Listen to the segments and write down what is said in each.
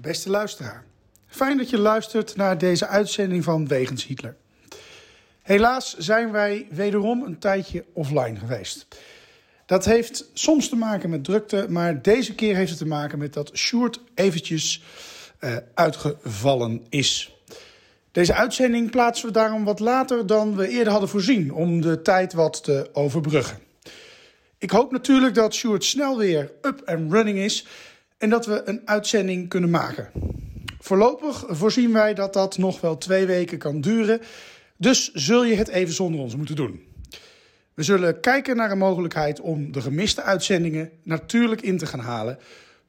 Beste luisteraar, fijn dat je luistert naar deze uitzending van Wegens Hitler. Helaas zijn wij wederom een tijdje offline geweest. Dat heeft soms te maken met drukte, maar deze keer heeft het te maken met dat Sjoerd eventjes uh, uitgevallen is. Deze uitzending plaatsen we daarom wat later dan we eerder hadden voorzien, om de tijd wat te overbruggen. Ik hoop natuurlijk dat Sjoerd snel weer up and running is en dat we een uitzending kunnen maken. Voorlopig voorzien wij dat dat nog wel twee weken kan duren, dus zul je het even zonder ons moeten doen. We zullen kijken naar een mogelijkheid om de gemiste uitzendingen natuurlijk in te gaan halen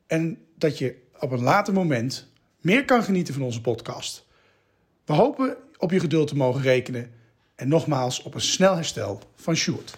en dat je op een later moment meer kan genieten van onze podcast. We hopen op je geduld te mogen rekenen en nogmaals op een snel herstel van Sjoerd.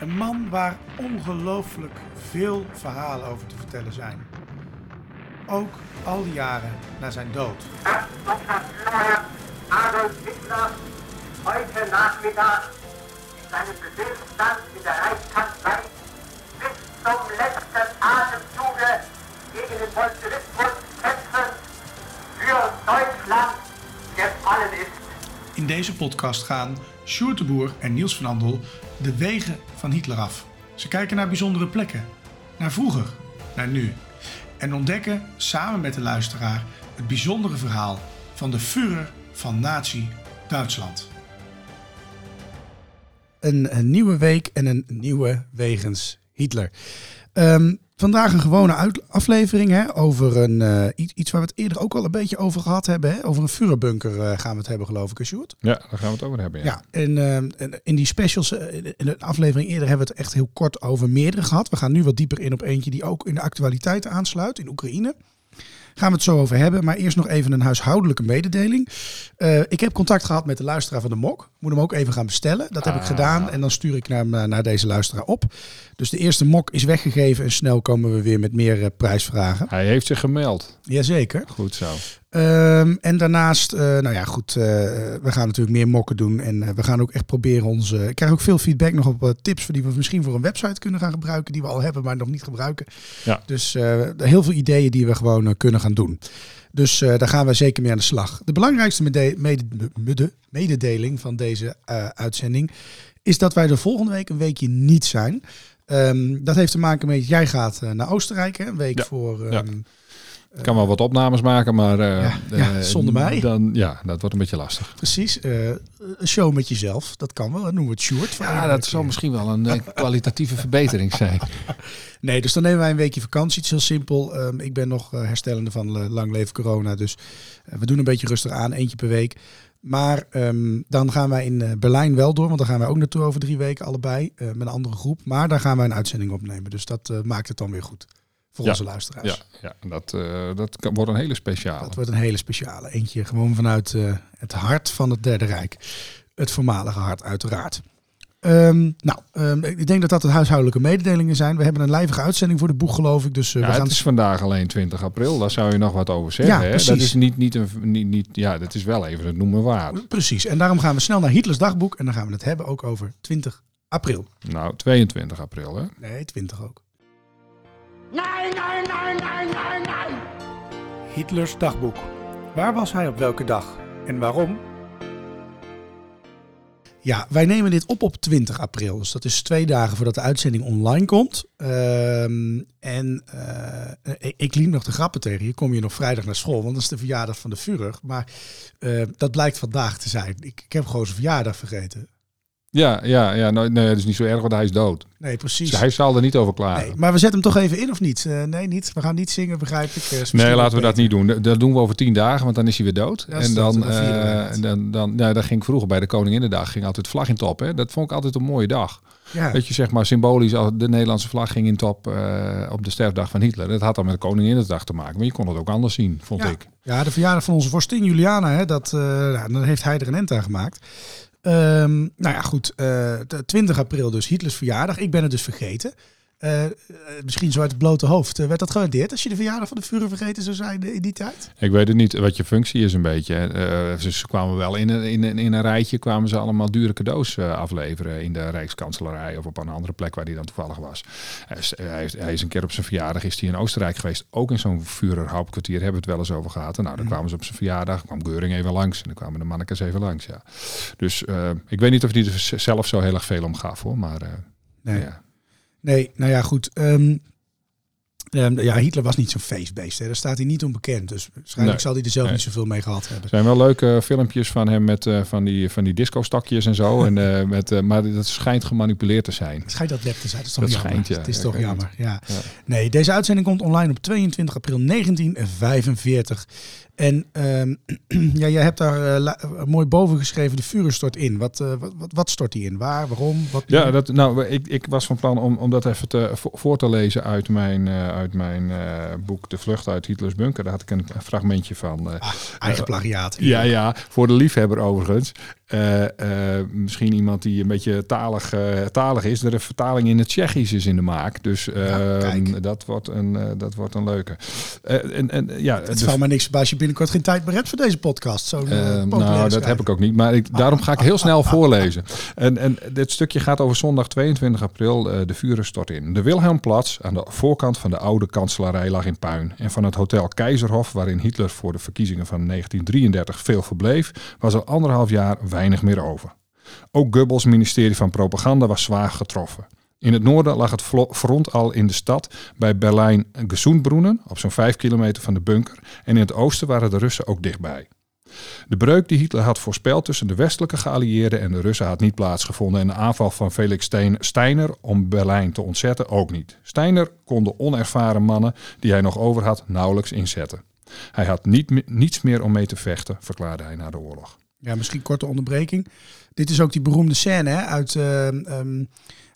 Een man waar ongelooflijk veel verhalen over te vertellen zijn. Ook al die jaren na zijn dood. Adolf Hitler heute Nachmittag in seinem Befehlsstand in der Reichskanzlei bis zum letzten Atemzuge gegen den Bolschewismus kämpfen für Deutschland gefallen ist. In deze podcast gaan Sjoerd en Niels van Andel de wegen van Hitler af. Ze kijken naar bijzondere plekken, naar vroeger, naar nu. En ontdekken samen met de luisteraar het bijzondere verhaal van de Führer van Nazi Duitsland. Een, een nieuwe week en een nieuwe wegens Hitler. Ehm, vandaag een gewone aflevering hè, over een, eh, iets, iets waar we het eerder ook al een beetje over gehad hebben. Hè? Over een Führerbunker eh, gaan we het hebben, geloof ik, hè, Sjoerd? Ja, daar gaan we het over hebben. Ja. Ja, en, en in die specials, eh, in de aflevering eerder hebben we het echt heel kort over meerdere gehad. We gaan nu wat dieper in op eentje die ook in de actualiteiten aansluit, in Oekraïne. Gaan we het zo over hebben, maar eerst nog even een huishoudelijke mededeling. Eh, ik heb contact gehad met de luisteraar van de MOK. Moet hem ook even gaan bestellen. Dat heb ik Ah. gedaan en dan stuur ik naar, naar deze luisteraar op. Dus de eerste MOK is weggegeven en snel komen we weer met meer eh, prijsvragen. Hij heeft zich gemeld. Jazeker. Goed zo. Ehm, en daarnaast, eh, nou ja, goed, eh, we gaan natuurlijk meer mokken doen. En eh, we gaan ook echt proberen onze. Ik krijg ook veel feedback nog op tips die we misschien voor een website kunnen gaan gebruiken. Die we al hebben, maar nog niet gebruiken. Ja. Dus heel veel ideeën die we gewoon kunnen gaan doen. Dus daar gaan we zeker mee aan de slag. De belangrijkste mede- mede- mede- mededeling van deze uitzending is dat wij de volgende week een weekje niet zijn. Ehm, dat heeft te maken met, jij gaat naar Oostenrijk, hè, een week Ja. voor... Ja. Ik kan wel wat opnames maken, maar eh, Ja, ja, eh, zonder mij. Dan, ja, dat wordt een beetje lastig. Precies, eh, een show met jezelf, dat kan wel. Dat noemen we het short. Ja, dat zal misschien wel een kwalitatieve verbetering zijn. Nee, dus dan nemen wij een weekje vakantie. Het is heel simpel. Ehm, ik ben nog herstellende van lang leven corona, dus we doen een beetje rustig aan, eentje per week. Maar ehm, dan gaan wij in Berlijn wel door, want daar gaan wij ook naartoe over drie weken allebei met een andere groep. Maar daar gaan wij een uitzending opnemen, dus dat maakt het dan weer goed voor Ja, onze luisteraars. Ja, ja dat, eh, dat kan, wordt een hele speciale. Dat wordt een hele speciale. Eentje gewoon vanuit eh, het hart van het Derde Rijk. Het voormalige hart, uiteraard. Ehm, nou, ehm, ik denk dat dat de huishoudelijke mededelingen zijn. We hebben een lijvige uitzending voor de boeg, geloof ik. Dus eh, Ja, we gaan het is vandaag alleen 20 april, daar zou je nog wat over zeggen. Ja, hè? Dat is niet, niet een, niet, niet, ja, dat is wel even het noemen waard. Precies. En daarom gaan we snel naar Hitlers dagboek. En dan gaan we het hebben ook over 20 april. Nou, 22 april, hè? Nee, 20 ook. Nein, nein, nein, nein, nein, nein! Hitlers dagboek. Waar was hij op welke dag? En waarom? Ja, wij nemen dit op op 20 april. Dus dat is twee dagen voordat de uitzending online komt. Ehm, en eh, ik, ik liep nog de grappen tegen je. Kom je nog vrijdag naar school, want dat is de verjaardag van de Führer. Maar eh, dat blijkt vandaag te zijn. Ik, ik heb gewoon zijn verjaardag vergeten. Ja, ja, ja nou, nee, dat is niet zo erg, want hij is dood. Nee, precies. Dus hij zal er niet over klagen. Nee, maar we zetten hem toch even in of niet? Eh, nee, niet. We gaan niet zingen, begrijp ik. Eh, Nee, laten we dat niet doen. Dat doen we over tien dagen, want dan is hij weer dood. Ja, en dan, eh, dan, dan, ja, dan ging ik vroeger bij de Koninginnedag ging altijd vlag in top. Hè. Dat vond ik altijd een mooie dag. Ja. Dat je zeg maar symbolisch, als de Nederlandse vlag ging in top op de sterfdag van Hitler. Dat had dan met de Koninginnedag te maken. Maar je kon het ook anders zien, vond ja. ik. Ja, de verjaardag van onze vorstin Juliana, hè, dat, nou, dan heeft hij er een end aan gemaakt. Ehm, nou ja, goed. eh, de 20 april dus Hitlers verjaardag. Ik ben het dus vergeten. Eh, eh, misschien zo uit het blote hoofd. Eh, werd dat gewaardeerd als je de verjaardag van de Führer vergeten zou zijn in die tijd? Ik weet het niet wat je functie is een beetje. ze kwamen wel in een, in, een, in een rijtje, kwamen ze allemaal dure cadeaus afleveren in de Rijkskanselarij of op een andere plek waar hij dan toevallig was. Hij is, hij is, hij is een keer op zijn verjaardag is hij in Oostenrijk geweest, ook in zo'n Führerhauptkwartier hebben we het wel eens over gehad. En nou, dan kwamen ze op zijn verjaardag, kwam Geuring even langs en dan kwamen de mannekes even langs. Ja. Dus ik weet niet of hij er zelf zo heel erg veel om gaf hoor, maar Nee. ja. Nee, nou ja, goed. Ehm, ehm, ja, Hitler was niet zo'n feestbeest. Hè. Daar staat hij niet onbekend. Dus waarschijnlijk Nee. zal hij er zelf Nee. niet zoveel mee gehad hebben. Er zijn wel leuke filmpjes van hem met eh, van die, van die disco-stakjes en zo. en, eh, met, eh, maar dat schijnt gemanipuleerd te zijn. Het schijnt dat lep te zijn. Dat is toch Dat jammer. schijnt, ja. Het is Ja, toch jammer, ja. Ja. Nee, deze uitzending komt online op 22 april 1945. En ehm, ja, jij hebt daar eh, eh, mooi boven geschreven, de Führer stort in. Wat, eh, wat, wat, wat stort die in? Waar, waarom? Wat Ja, dat, nou, ik, ik was van plan om, om dat even te, vo- voor te lezen uit mijn, uit mijn boek De Vlucht uit Hitlers Bunker. Daar had ik een, fragmentje van. Ah, eigen plagiaat. ja, ja, voor de liefhebber overigens. Eh, eh, misschien iemand die een beetje talig, eh, talig is. Er een vertaling in het Tsjechisch is in de maak. Dus eh, kijk. dat, wordt een, dat wordt een leuke. En, en, ja, Het dus- valt mij niks als je binnenkort geen tijd meer hebt voor deze podcast. Zo'n eh, Eh, populaire nou, dat heb ik ook niet. Maar ik, daarom ga ik heel snel voorlezen. En, en dit stukje gaat over zondag 22 april. de vuren stort in. De Wilhelmplatz aan de voorkant van de oude kanselarij lag in puin. En van het hotel Keizerhof, waarin Hitler voor de verkiezingen van 1933 veel verbleef, was er anderhalf jaar weinig meer over. Ook Goebbels ministerie van Propaganda was zwaar getroffen. In het noorden lag het front al in de stad bij Berlijn Gezoenbroenen, op zo'n vijf kilometer van de bunker. En in het oosten waren de Russen ook dichtbij. De breuk die Hitler had voorspeld tussen de westelijke geallieerden en de Russen had niet plaatsgevonden en de aanval van Felix Steiner om Berlijn te ontzetten ook niet. Steiner kon de onervaren mannen die hij nog over had nauwelijks inzetten. Hij had niet, niets meer om mee te vechten, verklaarde hij na de oorlog. Ja, misschien korte onderbreking. Dit is ook die beroemde scène hè, uit, eh, ehm,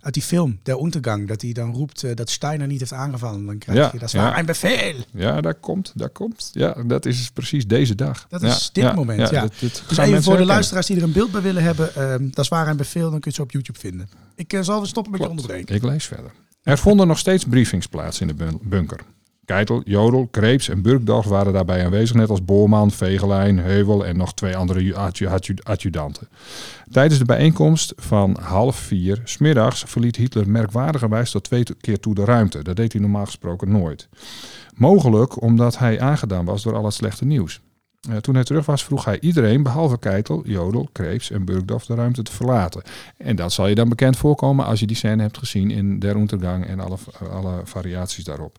uit die film, Der Untergang. Dat hij dan roept eh, dat Steiner niet heeft aangevallen. Dan krijg Ja, je, dat is ja. een bevel. Ja, daar komt, daar komt. Ja, dat is precies deze dag. Dat Ja, is dit moment, ja. Dus even voor de luisteraars die er een beeld bij willen hebben. ehm, dat is waar een bevel, dan kun je zo op YouTube vinden. Ik eh, zal weer stoppen met je onderbreken. Ik lees verder. Er vonden nog steeds briefings plaats in de bun- bunker. Keitel, Jodel, Kreeps en Burgdorf waren daarbij aanwezig, net als Boorman, Vegelijn, Heuvel en nog twee andere ju- adju- adju- adjudanten. Tijdens de bijeenkomst van half vier smiddags verliet Hitler merkwaardigerwijs tot twee keer toe de ruimte. Dat deed hij normaal gesproken nooit. Mogelijk omdat hij aangedaan was door al het slechte nieuws. Eh, toen hij terug was, vroeg hij iedereen, behalve Keitel, Jodel, Kreeps en Burgdorf, de ruimte te verlaten. En dat zal je dan bekend voorkomen als je die scène hebt gezien in Der Untergang en alle, alle variaties daarop.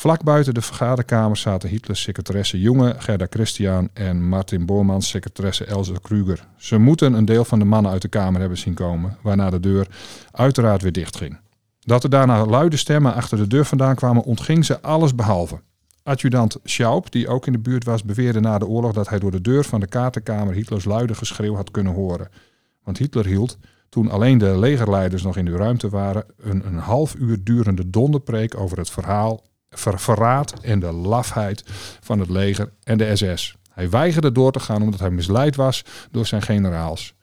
Vlak buiten de vergaderkamer zaten Hitlers secretaresse Jonge, Gerda Christian en Martin Bormans secretaresse Elze Kruger. Ze moeten een deel van de mannen uit de kamer hebben zien komen, waarna de deur uiteraard weer dichtging. Dat er daarna luide stemmen achter de deur vandaan kwamen, ontging ze alles behalve. Adjudant Schaub, die ook in de buurt was, beweerde na de oorlog dat hij door de deur van de kaartenkamer Hitlers luide geschreeuw had kunnen horen. Want Hitler hield, toen alleen de legerleiders nog in de ruimte waren, een, een half uur durende donderpreek over het verhaal, ver- verraad en de lafheid van het leger en de SS. Hij weigerde door te gaan omdat hij misleid was door zijn generaals.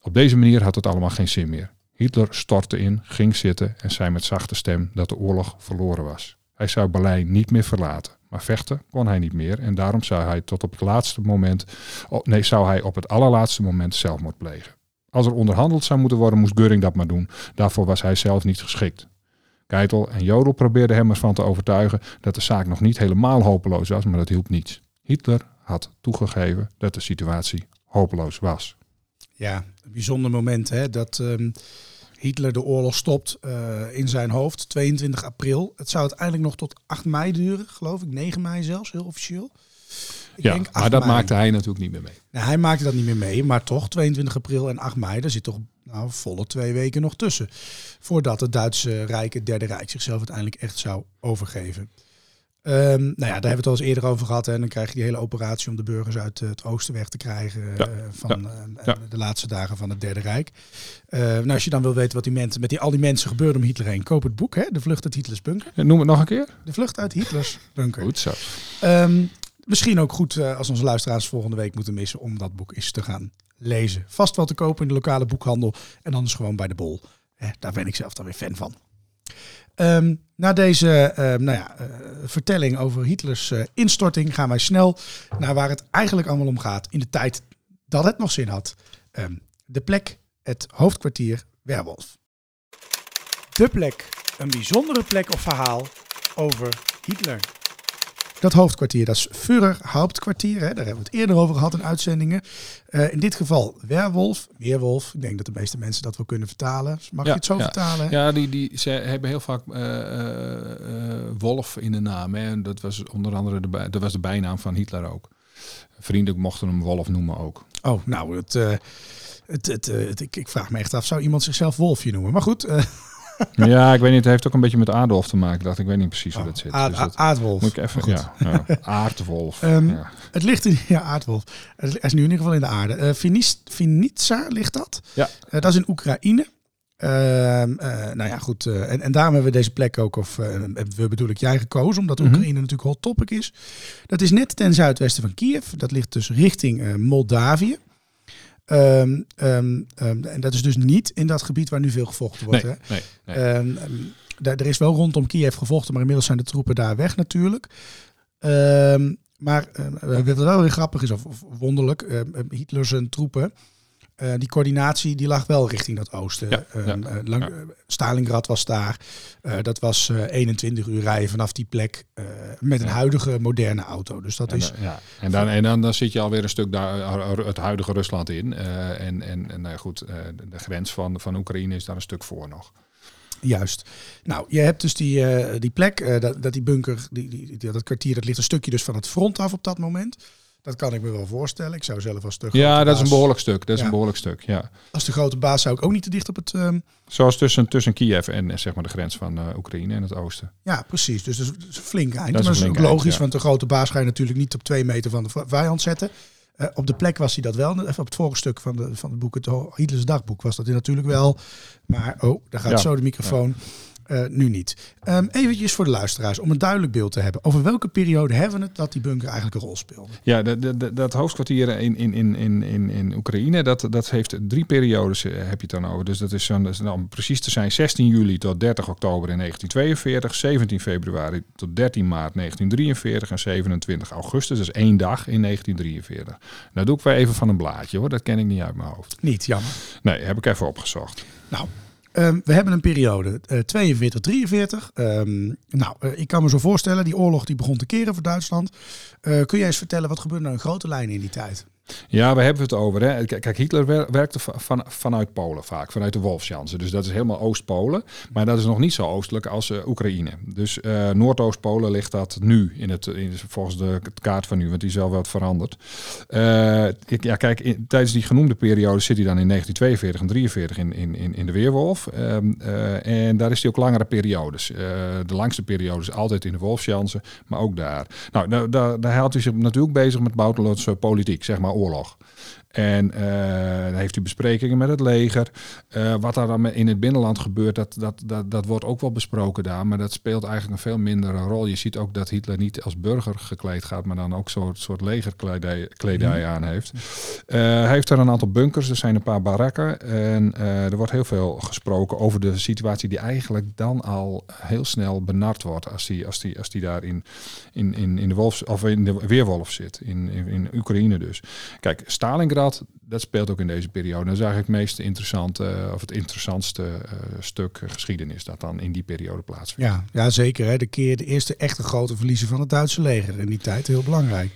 Op deze manier had het allemaal geen zin meer. Hitler stortte in, ging zitten en zei met zachte stem dat de oorlog verloren was. Hij zou Berlijn niet meer verlaten, maar vechten kon hij niet meer en daarom zou hij tot op het laatste moment, nee, zou hij op het allerlaatste moment zelfmoord plegen. Als er onderhandeld zou moeten worden, moest Göring dat maar doen. Daarvoor was hij zelf niet geschikt. Keitel en Jodel probeerden hem ervan te overtuigen dat de zaak nog niet helemaal hopeloos was, maar dat hielp niets. Hitler had toegegeven dat de situatie hopeloos was. Ja, een bijzonder moment hè, dat ehm, Hitler de oorlog stopt eh, in zijn hoofd. 22 april. Het zou uiteindelijk nog tot 8 mei duren, geloof ik. 9 mei zelfs, heel officieel. Ik Ja, denk 8 maar dat mei. maakte hij natuurlijk niet meer mee. Nou, hij maakte dat niet meer mee, maar toch 22 april en 8 mei, daar zit toch nou, volle twee weken nog tussen. Voordat het Duitse Rijk, het Derde Rijk, zichzelf uiteindelijk echt zou overgeven. Ehm, nou ja, daar hebben we het al eens eerder over gehad. Hè. En dan krijg je die hele operatie om de burgers uit het oosten weg te krijgen. Ja, eh, van ja, eh, ja. de laatste dagen van het Derde Rijk. Eh, nou, als je dan wil weten wat die mensen, met die, al die mensen gebeurde om Hitler heen, koop het boek, hè? De Vlucht uit Hitlers Bunker. Noem het nog een keer. De Vlucht uit Hitlers Bunker. Goed zo. Ehm, misschien ook goed eh, als onze luisteraars volgende week moeten missen om dat boek eens te gaan lezen. Vast wel te kopen in de lokale boekhandel en anders gewoon bij de bol. Daar ben ik zelf dan weer fan van. Ehm, na deze ehm, nou ja, eh, vertelling over Hitlers eh, instorting gaan wij snel naar waar het eigenlijk allemaal om gaat in de tijd dat het nog zin had. Ehm, de plek, het hoofdkwartier Werwolf. De plek, een bijzondere plek of verhaal over Hitler. Dat hoofdkwartier, dat is Führer Hauptkwartier. Hè, daar hebben we het eerder over gehad in uitzendingen. Eh, in dit geval Werwolf, Weerwolf. Ik denk dat de meeste mensen dat wel kunnen vertalen. Mag Ja, je het zo ja. vertalen? hè? Ja, die, die, ze hebben heel vaak eh, eh, Wolf in de naam. Hè. En dat was onder andere de, dat was de bijnaam van Hitler ook. Vrienden mochten hem Wolf noemen ook. Oh, nou, het, het, het, het- ik, ik vraag me echt af, zou iemand zichzelf Wolfje noemen? Maar goed, eh, ja, ik weet niet. Het heeft ook een beetje met Adolf te maken. Dacht ik weet niet precies hoe dat zit. Aard- Dus dat Aardwolf. moet ik even. Ja, ja. Aardwolf. Ehm, ja. Het ligt in, ja, aardwolf. Het is nu in ieder geval in de aarde. Vinica ligt dat. Ja. Eh, dat is in Oekraïne. Ehm, eh, nou ja, goed. en, en daarom hebben we deze plek ook, of we bedoel ik jij gekozen, omdat Mhm. Oekraïne natuurlijk hot topic is. Dat is net ten zuidwesten van Kiev. Dat ligt dus richting Moldavië. Ehm, ehm, ehm, en dat is dus niet in dat gebied waar nu veel gevochten wordt. Nee, hè? nee, nee. Daar, er is wel rondom Kiev gevochten, maar inmiddels zijn de troepen daar weg natuurlijk. Maar wat wel weer grappig is, of, of wonderlijk, ehm, Hitler zijn troepen, eh, die coördinatie die lag wel richting dat oosten. Ja, Ehm, ja, eh, lang, ja. Stalingrad was daar. Eh, dat was eh, 21 uur rijden vanaf die plek met een huidige moderne auto. Dus dat En, is... en, dan, en dan, dan zit je alweer een stuk daar, het huidige Rusland in. En en, en nou goed, de, grens van, van Oekraïne is daar een stuk voor nog. Juist. Nou, je hebt dus die, die plek, dat, dat die bunker, die, die- dat kwartier, dat ligt een stukje dus van het front af op dat moment. Dat kan ik me wel voorstellen. Ik zou zelf als de grote Ja, dat is een behoorlijk stuk. Dat is Ja. een behoorlijk stuk, ja. Als de grote baas zou ik ook niet te dicht op het... ehm, Zoals tussen, tussen Kiev en eh, zeg maar de grens van eh, Oekraïne en het oosten. ja, precies. Dus dat is flink eind. Dat is maar een dat is ook flink eind, logisch, ja. want de grote baas ga je natuurlijk niet op twee meter van de vijand zetten. Eh, op de plek was hij dat wel. Even op het vorige stuk van, de, van het boek, het Hitlers dagboek, was dat hij natuurlijk wel. Maar, oh, daar gaat Ja. zo de microfoon. Eh, nu niet. Ehm eventjes voor de luisteraars, om een duidelijk beeld te hebben. Over welke periode hebben we het dat die bunker eigenlijk een rol speelde? Ja, de, de, de- dat hoofdkwartier in, in, in, in, in, in Oekraïne, dat, dat heeft drie periodes, eh, heb je het dan over. Dus dat is zo'n, nou, om precies te zijn 16 juli tot 30 oktober in 1942, 17 februari tot 13 maart 1943 en 27 augustus, dus één dag in 1943. Nou doe ik weer even van een blaadje hoor, dat ken ik niet uit mijn hoofd. Niet, jammer. Nee, heb ik even opgezocht. Nou, ehm, we hebben een periode, eh 42, 43. Ehm, nou, eh, ik kan me zo voorstellen, die oorlog die begon te keren voor Duitsland. Eh, kun jij eens vertellen, wat gebeurde nou in grote lijnen in die tijd? Ja, we hebben het over. Hè. Kijk, Hitler wer- werkte va- van, vanuit Polen vaak, vanuit de Wolfsjansen. Dus dat is helemaal Oost-Polen. Maar dat is nog niet zo oostelijk als eh, Oekraïne. Dus eh, Noordoost-Polen ligt dat nu, in het, in, volgens de kaart van nu, want die is wel wat veranderd. Eh, ja, kijk, tijdens die genoemde periode zit hij dan in 1942 en 43 in, in, in, de Weerwolf. Ehm, eh, en daar is hij ook langere periodes. De langste periode is altijd in de Wolfsjansen, maar ook daar. Nou, daar, daar, daar houdt hij zich natuurlijk bezig met buitenlandse politiek, zeg maar oorlog. En eh, dan heeft hij besprekingen met het leger. Eh, wat daar dan in het binnenland gebeurt, dat, dat, dat, dat wordt ook wel besproken daar. Maar dat speelt eigenlijk een veel mindere rol. Je ziet ook dat Hitler niet als burger gekleed gaat, maar dan ook zo'n soort legerkledij kledij aan heeft. Eh, hij heeft daar een aantal bunkers, er zijn een paar barakken. En er wordt heel veel gesproken over de situatie die eigenlijk dan al heel snel benard wordt als die, als die, als die daar in, in, in, in de Wolfs, of in de Weerwolf zit, in, in, in Oekraïne dus. Kijk, Stalingrad, dat speelt ook in deze periode. Dat is eigenlijk het meest interessante, eh, of het interessantste eh, stuk geschiedenis dat dan in die periode plaatsvindt. Ja, ja zeker. Hè. De, keer, de eerste echte grote verliezen van het Duitse leger in die tijd, heel belangrijk.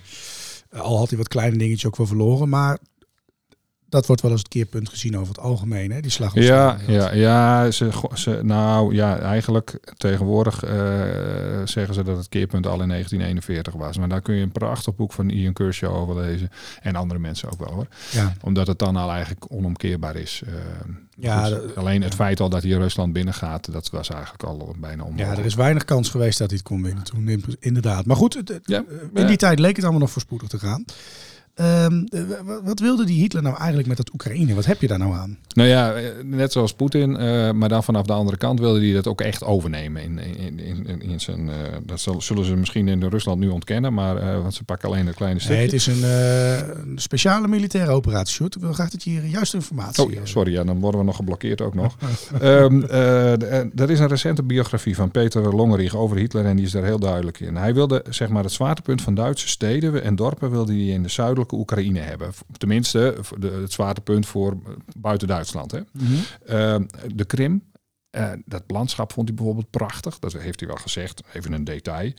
Eh, Al had hij wat kleine dingetjes ook wel verloren, maar Dat wordt wel eens het keerpunt gezien over het algemeen, hè? die slag. Ja, ja, ja ze, ze, nou ja, eigenlijk tegenwoordig eh, zeggen ze dat het keerpunt al in 1941 was. Maar daar kun je een prachtig boek van Ian Kershaw over lezen. En andere mensen ook wel hoor. Ja. Omdat het dan al eigenlijk onomkeerbaar is. Eh, Ja, alleen het feit al dat hij Rusland binnengaat, dat was eigenlijk al bijna onmogelijk. ja, er is weinig kans geweest dat hij het kon winnen toen, in- inderdaad. Maar goed, het- Ja, in die tijd leek het allemaal nog voorspoedig te gaan. Ehm, eh, wa- wat wilde die Hitler nou eigenlijk met dat Oekraïne? Wat heb je daar nou aan? Nou ja, eh, net zoals Poetin, eh, maar dan vanaf de andere kant wilde hij dat ook echt overnemen. In, in, in, in, zijn, dat zullen ze misschien in Rusland nu ontkennen, maar want ze pakken alleen een kleine stukje. Nee, het is een, een speciale militaire operatie, Sjoerd. Ik wil graag dat je hier juiste informatie... Oh ja, sorry, ja, dan worden we nog geblokkeerd ook nog. Eh, er is een recente biografie van Peter Longerich over Hitler en die is daar heel duidelijk in. Hij wilde zeg maar het zwaartepunt van Duitse steden en dorpen wilde hij in de zuidelijke Oekraïne hebben. Tenminste, de, het zwaartepunt voor eh, buiten Duitsland. Hè. mhm. Ehm, de Krim, eh, dat landschap vond hij bijvoorbeeld prachtig. Dat heeft hij wel gezegd, even een detail.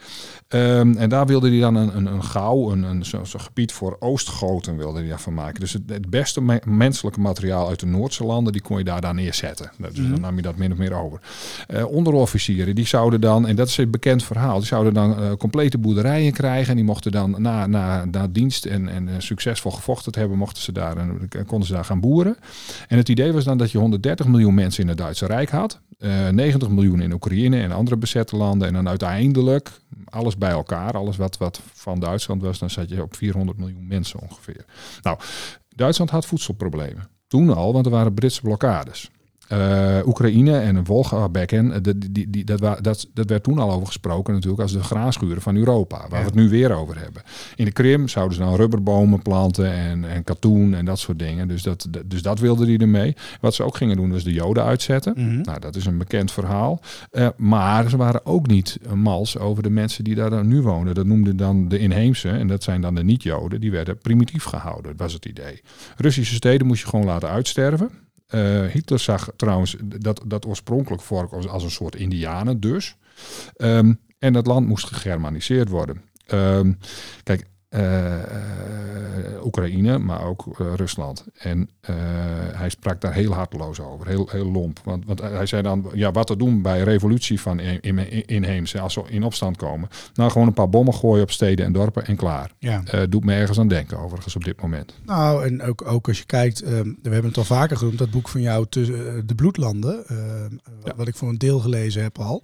Ehm, en daar wilde hij dan een, een, een gauw, een, een, zo'n zo'n gebied voor Oostgoten wilde hij daarvan maken. Dus het, het beste me- menselijke materiaal uit de Noordse landen, die kon je daar dan neerzetten. Dus dan nam je dat min of meer over. Eh, onderofficieren, die zouden dan, en dat is een bekend verhaal, die zouden dan eh, complete boerderijen krijgen. En die mochten dan na, na, na dienst en, en succesvol gevochten te hebben, mochten ze daar, en konden ze daar gaan boeren. En het idee was dan dat je 130 miljoen mensen in het Duitse Rijk had. Eh, 90 miljoen in Oekraïne en andere bezette landen. En dan uiteindelijk, alles bij elkaar, alles wat, wat van Duitsland was, dan zat je op 400 miljoen mensen ongeveer. Nou, Duitsland had voedselproblemen. Toen al, want er waren Britse blokkades. Eh, Oekraïne en een Volga-bekken, eh, dat, die, die, dat, dat, werd toen al over gesproken natuurlijk als de graanschuren van Europa, waar we het nu weer over hebben. In de Krim zouden ze dan rubberbomen planten en, en katoen en dat soort dingen. Dus dat, dus dat wilden die ermee. Wat ze ook gingen doen was de Joden uitzetten. Mhm. Nou, dat is een bekend verhaal. Eh, maar ze waren ook niet mals over de mensen die daar dan nu wonen. Dat noemden dan de inheemse, en dat zijn dan de niet-Joden. Die werden primitief gehouden, was het idee. Russische steden moest je gewoon laten uitsterven. Eh, Hitler zag trouwens dat, dat oorspronkelijk voor als, als een soort indianen dus. Ehm, en dat land moest gegermaniseerd worden. Ehm, kijk, eh, eh, Oekraïne, maar ook eh, Rusland. En hij sprak daar heel harteloos over, heel, heel lomp. Want, want hij zei dan, ja, wat te doen bij revolutie van in, in, inheemse, als ze in opstand komen. Nou, gewoon een paar bommen gooien op steden en dorpen en klaar. Ja. Doet me ergens aan denken, overigens, op dit moment. Nou, en ook, ook als je kijkt, we hebben het al vaker genoemd, dat boek van jou, tussen, De Bloedlanden, Ja. wat ik voor een deel gelezen heb al.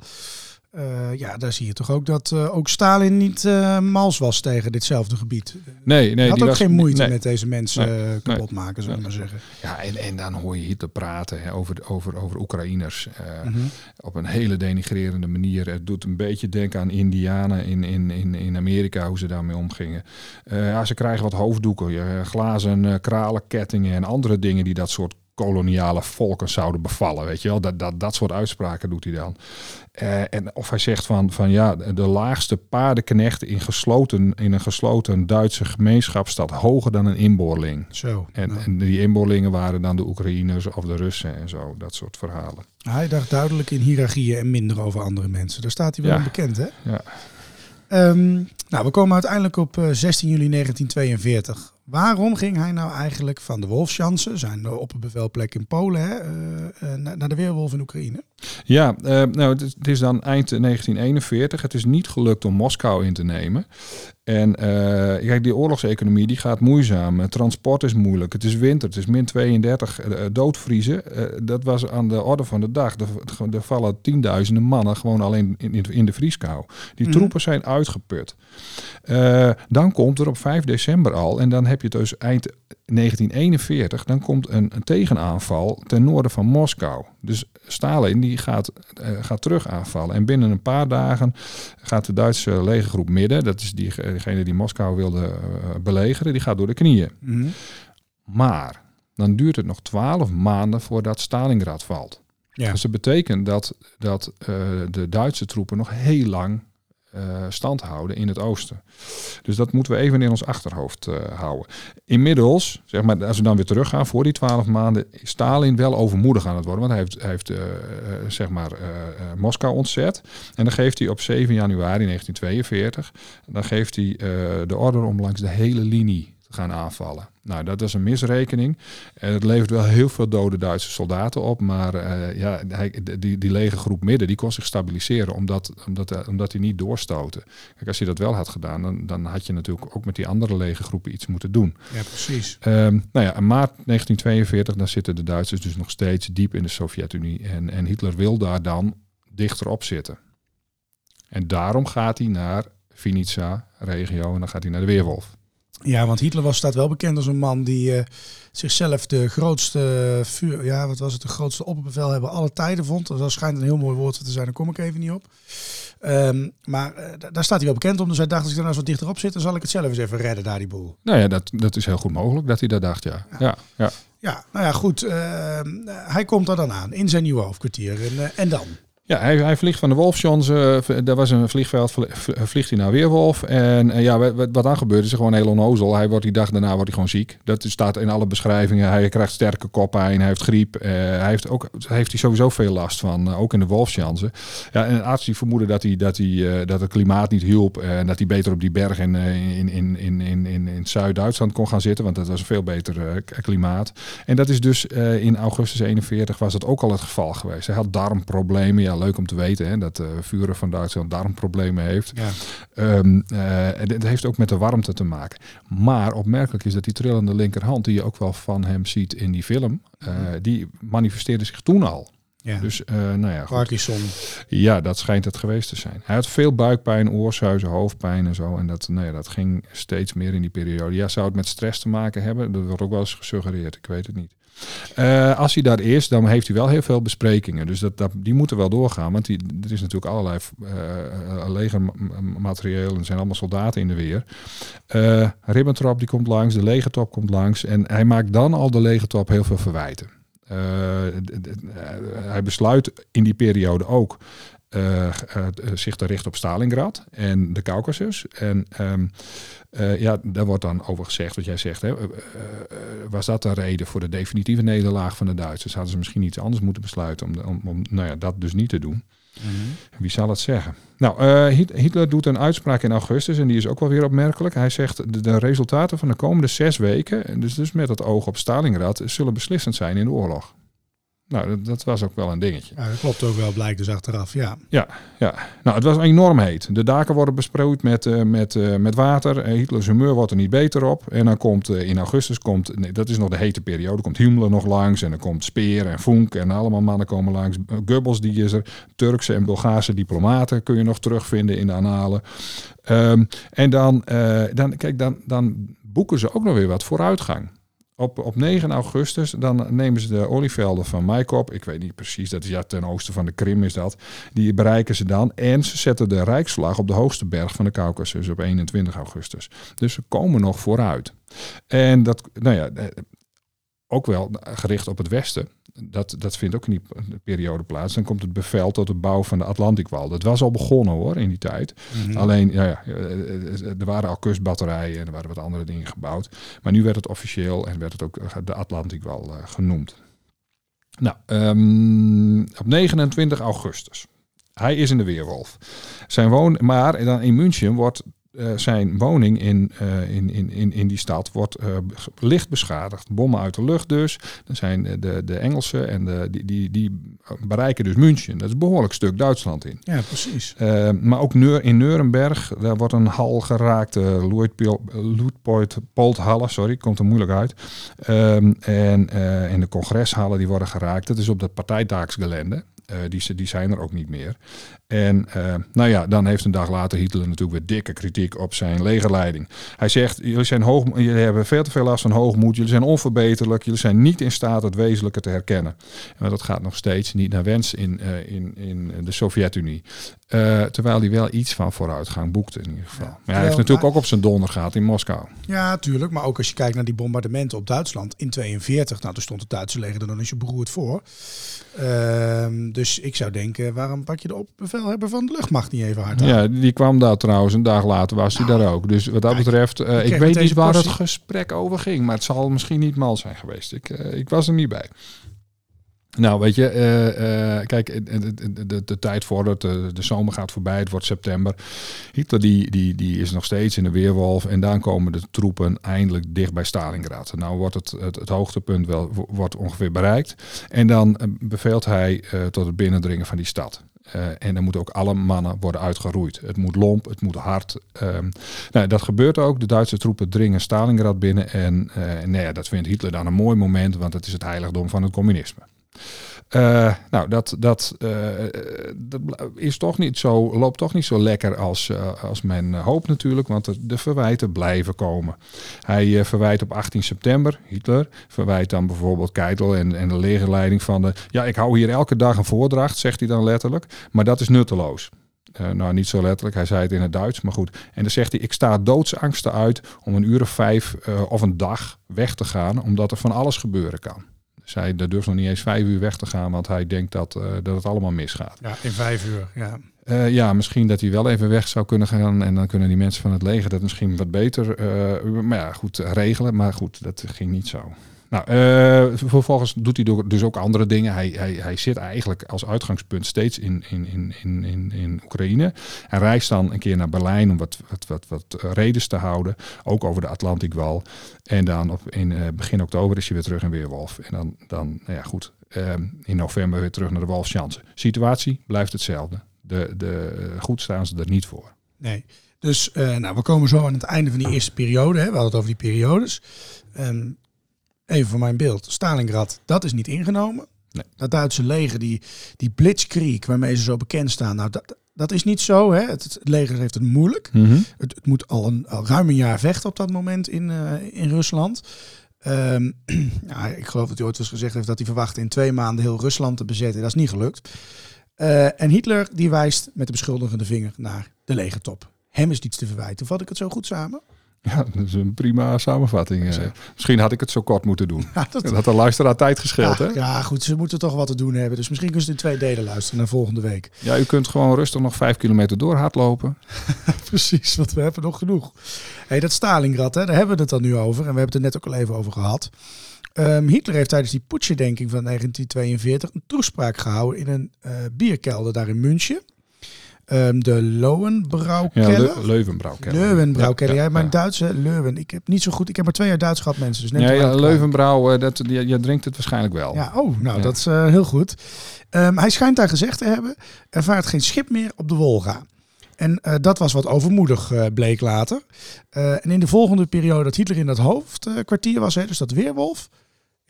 Eh, ja, daar zie je toch ook dat eh, ook Stalin niet eh, mals was tegen ditzelfde gebied. Nee, nee, Hij had die ook was- geen moeite nee. met deze mensen Nee. kapot Nee. maken, zullen we Nee. maar zeggen. Ja, en, en dan hoor je Hitler praten hè, over, over, over Oekraïners eh, Mhm. op een hele denigrerende manier. Het doet een beetje denken aan Indianen in, in, in, in Amerika, hoe ze daarmee omgingen. Eh, ja, ze krijgen wat hoofddoeken, glazen, eh, kralenkettingen en andere dingen die dat soort koloniale volken zouden bevallen. Weet je wel, dat, dat, dat soort uitspraken doet hij dan. Eh, en of hij zegt van, van ja, de laagste paardenknecht in, gesloten, in een gesloten Duitse gemeenschap staat hoger dan een inboorling. Zo. En, en die inboorlingen waren dan de Oekraïners of de Russen en zo, dat soort verhalen. Hij dacht duidelijk in hiërarchieën en minder over andere mensen. Daar staat hij wel Ja. bekend, hè? Ja. Ehm, nou, we komen uiteindelijk op eh, 16 juli 1942. Waarom ging hij nou eigenlijk van de Wolfschansen, zijn opperbevelplek in Polen, hè, eh, eh, naar de Weerwolf in Oekraïne? Ja, eh, nou, het is dan eind 1941. Het is niet gelukt om Moskou in te nemen. En eh, kijk, die oorlogseconomie die gaat moeizaam. Transport is moeilijk. Het is winter. Het is min 32. eh, doodvriezen, eh, dat was aan de orde van de dag. Er, er vallen tienduizenden mannen gewoon alleen in, in, de vrieskou. Die Mhm. troepen zijn uitgeput. Dan komt er op 5 december al, en dan heb je het dus eind 1941, dan komt een, een tegenaanval ten noorden van Moskou. Dus Stalin die gaat, eh, gaat terug aanvallen. En binnen een paar dagen gaat de Duitse legergroep Midden, dat is die, degene die Moskou wilde eh, belegeren, die gaat door de knieën. Mhm. Maar dan duurt het nog twaalf maanden voordat Stalingrad valt. Ja. Dus dat betekent dat, dat eh, de Duitse troepen nog heel lang eh, stand houden in het oosten. Dus dat moeten we even in ons achterhoofd eh, houden. Inmiddels, zeg maar, als we dan weer teruggaan voor die twaalf maanden, is Stalin wel overmoedig aan het worden. Want hij heeft, hij heeft eh, zeg maar, Moskou ontzet. En dan geeft hij op 7 januari 1942, dan geeft hij de order om langs de hele linie te gaan aanvallen. Nou, dat is een misrekening. En het levert wel heel veel dode Duitse soldaten op. Maar uh, ja, hij, die, die lege groep midden die kon zich stabiliseren omdat, omdat, uh, omdat hij niet doorstoten. Kijk, als je dat wel had gedaan, dan, dan had je natuurlijk ook met die andere lege groepen iets moeten doen. Ja, precies. Um, nou ja, in maart 1942, dan zitten de Duitsers dus nog steeds diep in de Sovjet-Unie. En, en Hitler wil daar dan dichterop zitten. En daarom gaat hij naar Vinica regio en dan gaat hij naar de Weerwolf. Ja, want Hitler was staat wel bekend als een man die uh, zichzelf de grootste vuur, ja, wat was het, de grootste opperbevelhebber alle tijden vond. Dat schijnt een heel mooi woord te zijn, daar kom ik even niet op. Um, maar uh, daar staat hij wel bekend om. Dus hij dacht, als ik er nou zo dichterop zit, dan zal ik het zelf eens even redden daar die boel. Nou ja, dat, dat is heel goed mogelijk dat hij dat dacht, ja. Ja, ja. ja. ja nou ja, goed. Uh, hij komt er dan aan in zijn nieuwe hoofdkwartier. En, en dan? Ja, hij, hij vliegt van de Wolfschanze. Uh, daar was een vliegveld, vliegt hij naar Weerwolf. En uh, ja, wat, wat dan gebeurt is gewoon heel onnozel. Hij wordt die dag daarna wordt hij gewoon ziek. Dat staat in alle beschrijvingen. Hij krijgt sterke koppijn, hij heeft griep. Uh, hij heeft ook heeft hij sowieso veel last van, ook in de Wolfschanze. Ja, en arts die vermoeden dat, hij, dat, hij, dat het klimaat niet hielp. En dat hij beter op die berg in, in, in, in, in, in, in Zuid-Duitsland kon gaan zitten. Want dat was een veel beter klimaat. En dat is dus in augustus 41 was dat ook al het geval geweest. Hij had darmproblemen. Ja, leuk om te weten hè, dat uh, Vuren van Duitsland darmproblemen heeft. Ja. Um, uh, het heeft ook met de warmte te maken. Maar opmerkelijk is dat die trillende linkerhand, die je ook wel van hem ziet in die film, uh, die manifesteerde zich toen al. Ja. Dus, uh, nou ja, goed. Parkinson. Ja, dat schijnt het geweest te zijn. Hij had veel buikpijn, oorzuizen, hoofdpijn en zo. En dat, nou ja, dat ging steeds meer in die periode. Ja, zou het met stress te maken hebben? Dat wordt ook wel eens gesuggereerd. Ik weet het niet. Uh, als hij daar is, dan heeft hij wel heel veel besprekingen. Dus dat, die moeten wel doorgaan. Want die, er is natuurlijk allerlei uh, legermaterieel er zijn allemaal soldaten in de weer. Ribbentrop die komt langs, de legertop komt langs. En hij maakt dan al de legertop heel veel verwijten. Hij besluit in die periode ook uh, uh, zich te richten op Stalingrad en de Caucasus. En um, uh, ja, daar wordt dan over gezegd, wat jij zegt, hè, was dat de reden voor de definitieve nederlaag van de Duitsers? Hadden ze misschien iets anders moeten besluiten om, om, om nou ja, dat dus niet te doen? Mm-hmm. Wie zal het zeggen? Nou, Hitler doet een uitspraak in augustus en die is ook wel weer opmerkelijk. Hij zegt de, de resultaten van de komende zes weken, dus, dus met het oog op Stalingrad, zullen beslissend zijn in de oorlog. Nou, dat, dat, was ook wel een dingetje. Ja, dat klopt ook wel, blijkt dus achteraf, ja. Ja, ja. Nou, het was enorm heet. De daken worden besproeid met, uh, met, uh, met water. Uh, Hitlers humeur wordt er niet beter op. En dan komt in augustus, komt, nee, dat is nog de hete periode, komt Himmler nog langs. En dan komt Speer en Funk en allemaal mannen komen langs. Goebbels, die is er. Turkse en Bulgaarse diplomaten kun je nog terugvinden in de annalen. Um, en dan, dan, kijk, dan, dan boeken ze ook nog weer wat vooruitgang. Op, op 9 augustus dan nemen ze de olievelden van Maikop. Ik weet niet precies, dat is ja ten oosten van de Krim is dat. Die bereiken ze dan. En ze zetten de Rijksvlag op de hoogste berg van de Caucasus op 21 augustus. Dus ze komen nog vooruit. En dat, nou ja, ook wel gericht op het westen. Dat, dat vindt ook in die periode plaats. Dan komt het bevel tot de bouw van de Atlantikwal. Dat was al begonnen hoor, in die tijd. Mm-hmm. Alleen, ja, ja, er waren al kustbatterijen en er waren wat andere dingen gebouwd. Maar nu werd het officieel en werd het ook de Atlantikwal uh, genoemd. Nou, um, op 29 augustus. Hij is in de Weerwolf. Zijn woon, maar dan in München wordt uh, zijn woning in, uh, in, in, in, in die stad wordt uh, licht beschadigd. Bommen uit de lucht dus. Dan zijn de, de Engelsen en de, die, die, die bereiken dus München. Dat is een behoorlijk stuk Duitsland in. Ja, precies. maar ook Neur, in Nuremberg, daar wordt een hal geraakt. Luitpoldhalle, sorry, komt er moeilijk uit. Um, en in de congreshallen die worden geraakt. Dat is op dat partijtaaksgelende. Uh, die, die zijn er ook niet meer. En uh, nou ja, dan heeft een dag later Hitler natuurlijk weer dikke kritiek op zijn legerleiding. Hij zegt, jullie, zijn hoog, jullie hebben veel te veel last van hoogmoed, jullie zijn onverbeterlijk, jullie zijn niet in staat het wezenlijke te herkennen. Maar dat gaat nog steeds niet naar wens in, uh, in, in de Sovjet-Unie. Uh, terwijl hij wel iets van vooruitgang boekte in ieder geval. Ja, maar hij heeft natuurlijk ook op zijn donder gehad in Moskou. Ja, tuurlijk. Maar ook als je kijkt naar die bombardementen op Duitsland in 42. Nou, toen stond het Duitse leger er dan eens je beroerd voor. Ehm, dus ik zou denken, waarom pak je de opbevelhebber van de luchtmacht niet even hard aan? Ja, die kwam daar trouwens. Een dag later was hij daar ook. Dus wat dat betreft, uh, ik weet niet waar portie. het gesprek over ging. Maar het zal misschien niet mal zijn geweest. Ik, uh, ik was er niet bij. Nou, weet je, eh, eh, kijk, de, de, de, tijd vordert, de, de zomer gaat voorbij, het wordt september. Hitler die, die, die is nog steeds in de weerwolf en dan komen de troepen eindelijk dicht bij Stalingrad. Nou wordt het, het, hoogtepunt wel wordt ongeveer bereikt en dan eh, beveelt hij tot het binnendringen van die stad. en dan moeten ook alle mannen worden uitgeroeid. Het moet lomp, het moet hard. Um, nou, dat gebeurt ook. De Duitse troepen dringen Stalingrad binnen. En uh, nou ja, dat vindt Hitler dan een mooi moment, want het is het heiligdom van het communisme. Uh, nou, dat, dat, dat is toch niet zo, loopt toch niet zo lekker als, uh, als men hoopt natuurlijk, want de, verwijten blijven komen. Hij verwijt op 18 september, Hitler, verwijt dan bijvoorbeeld Keitel en, en de legerleiding van de... Ja, ik hou hier elke dag een voordracht, zegt hij dan letterlijk, maar dat is nutteloos. Nou, niet zo letterlijk, hij zei het in het Duits, maar goed. En dan zegt hij, ik sta doodsangsten uit om een uur of vijf of een dag weg te gaan, omdat er van alles gebeuren kan. Zij hij durft nog niet eens vijf uur weg te gaan, want hij denkt dat, uh, dat het allemaal misgaat. Ja, in vijf uur, ja. Uh, ja, misschien dat hij wel even weg zou kunnen gaan. En dan kunnen die mensen van het leger dat misschien wat beter uh, maar ja, goed, regelen. Maar goed, dat ging niet zo. Nou, uh, vervolgens doet hij dus ook andere dingen. Hij, hij, hij zit eigenlijk als uitgangspunt steeds in, in, in, in, in Oekraïne. Hij reist dan een keer naar Berlijn om wat, wat, wat, wat redens te houden. Ook over de Atlantikwal. En dan op, in uh, begin oktober is hij weer terug in Weerwolf. En dan, dan nou ja, goed, uh, in november weer terug naar de Wolfschansen. Situatie blijft hetzelfde. De, de, goed staan ze er niet voor. Nee. Dus nou, we komen zo aan het einde van die eerste periode. Hè. We hadden het over die periodes. Um, even voor mijn beeld, Stalingrad, dat is niet ingenomen. Nee. Dat Duitse leger, die, die blitzkrieg waarmee ze zo bekend staan, nou, dat, dat is niet zo. Hè. Het, het leger heeft het moeilijk. Mm -hmm. het, het, moet al, een, al ruim een jaar vechten op dat moment in, uh, in Rusland. Um, ja, ik geloof dat hij ooit eens gezegd heeft dat hij verwachtte in twee maanden heel Rusland te bezetten. Dat is niet gelukt. Uh, en Hitler die wijst met de beschuldigende vinger naar de legertop. Hem is niets te verwijten. Vat ik het zo goed samen? Ja, dat is een prima samenvatting. Uh, misschien had ik het zo kort moeten doen. Ja, dat... had de luisteraar tijd gescheeld, ja, hè? Ja, goed, ze moeten toch wat te doen hebben. Dus misschien kunnen ze in twee delen luisteren naar volgende week. Ja, u kunt gewoon rustig nog vijf kilometer door hardlopen. Precies, want we hebben nog genoeg. hey, dat Stalingrad, hè, daar hebben we het dan nu over. En we hebben het er net ook al even over gehad. Um, Hitler heeft tijdens die poetsjedenking van 1942 een toespraak gehouden in een uh, bierkelder daar in München. Um, de Lowenbrouwkeller. Ja, Le Leuvenbrouwkeller. Leuvenbrouwkeller. Ja, ja, mijn. Duitse Leuven. Ik heb niet zo goed. Ik heb maar twee jaar Duits gehad, mensen. Dus ja, ja Leuvenbrouw, uh, dat, je, je drinkt het waarschijnlijk wel. Ja, oh, nou, dat is uh, heel goed. Um, hij schijnt daar gezegd te hebben: er vaart geen schip meer op de Wolga. En uh, dat was wat overmoedig uh, bleek later. Uh, en in de volgende periode dat Hitler in dat hoofdkwartier was, hè, dus dat Weerwolf,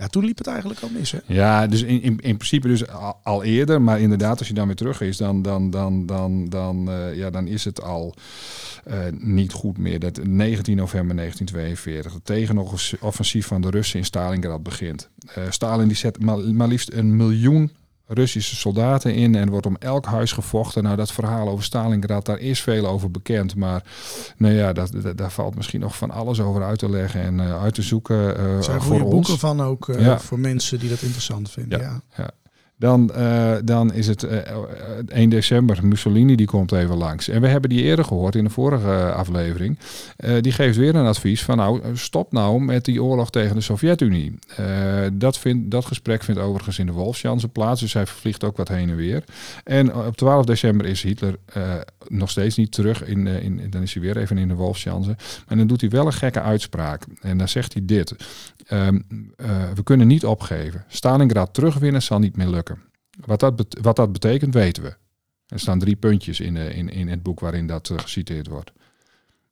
ja, toen liep het eigenlijk al mis. Hè? Ja, dus in, in, in principe dus al, eerder. Maar inderdaad, als je dan weer terug is, dan, dan, dan, dan, dan, uh, ja, dan is het al uh, niet goed meer. Dat 19 november 1942, het tegenoffensief van de Russen in Stalingrad begint. Uh, Stalin die zet maar, maar liefst een miljoen Russische soldaten in en wordt om elk huis gevochten. Nou, dat verhaal over Stalingrad, daar is veel over bekend. Maar nou ja, dat, dat, daar valt misschien nog van alles over uit te leggen en uh, uit te zoeken. Uh, er zijn goede boeken van ook uh, ja. voor mensen die dat interessant vinden. Ja, ja. ja. Dan, uh, dan is het uh, 1 december. Mussolini die komt even langs. En we hebben die eerder gehoord in de vorige aflevering. Die geeft weer een advies van nou stop nou met die oorlog tegen de Sovjet-Unie. dat, dat gesprek vindt overigens in de Wolfsjanse plaats. Dus hij vliegt ook wat heen en weer. En op 12 december is Hitler nog steeds niet terug. In, in, dan is hij weer even in de Wolfsjanse. Maar dan doet hij wel een gekke uitspraak. En dan zegt hij dit. Um, we kunnen niet opgeven. Stalingrad terugwinnen zal niet meer lukken. Wat dat, wat dat betekent, weten we. Er staan drie puntjes in, in, in het boek waarin dat uh, geciteerd wordt.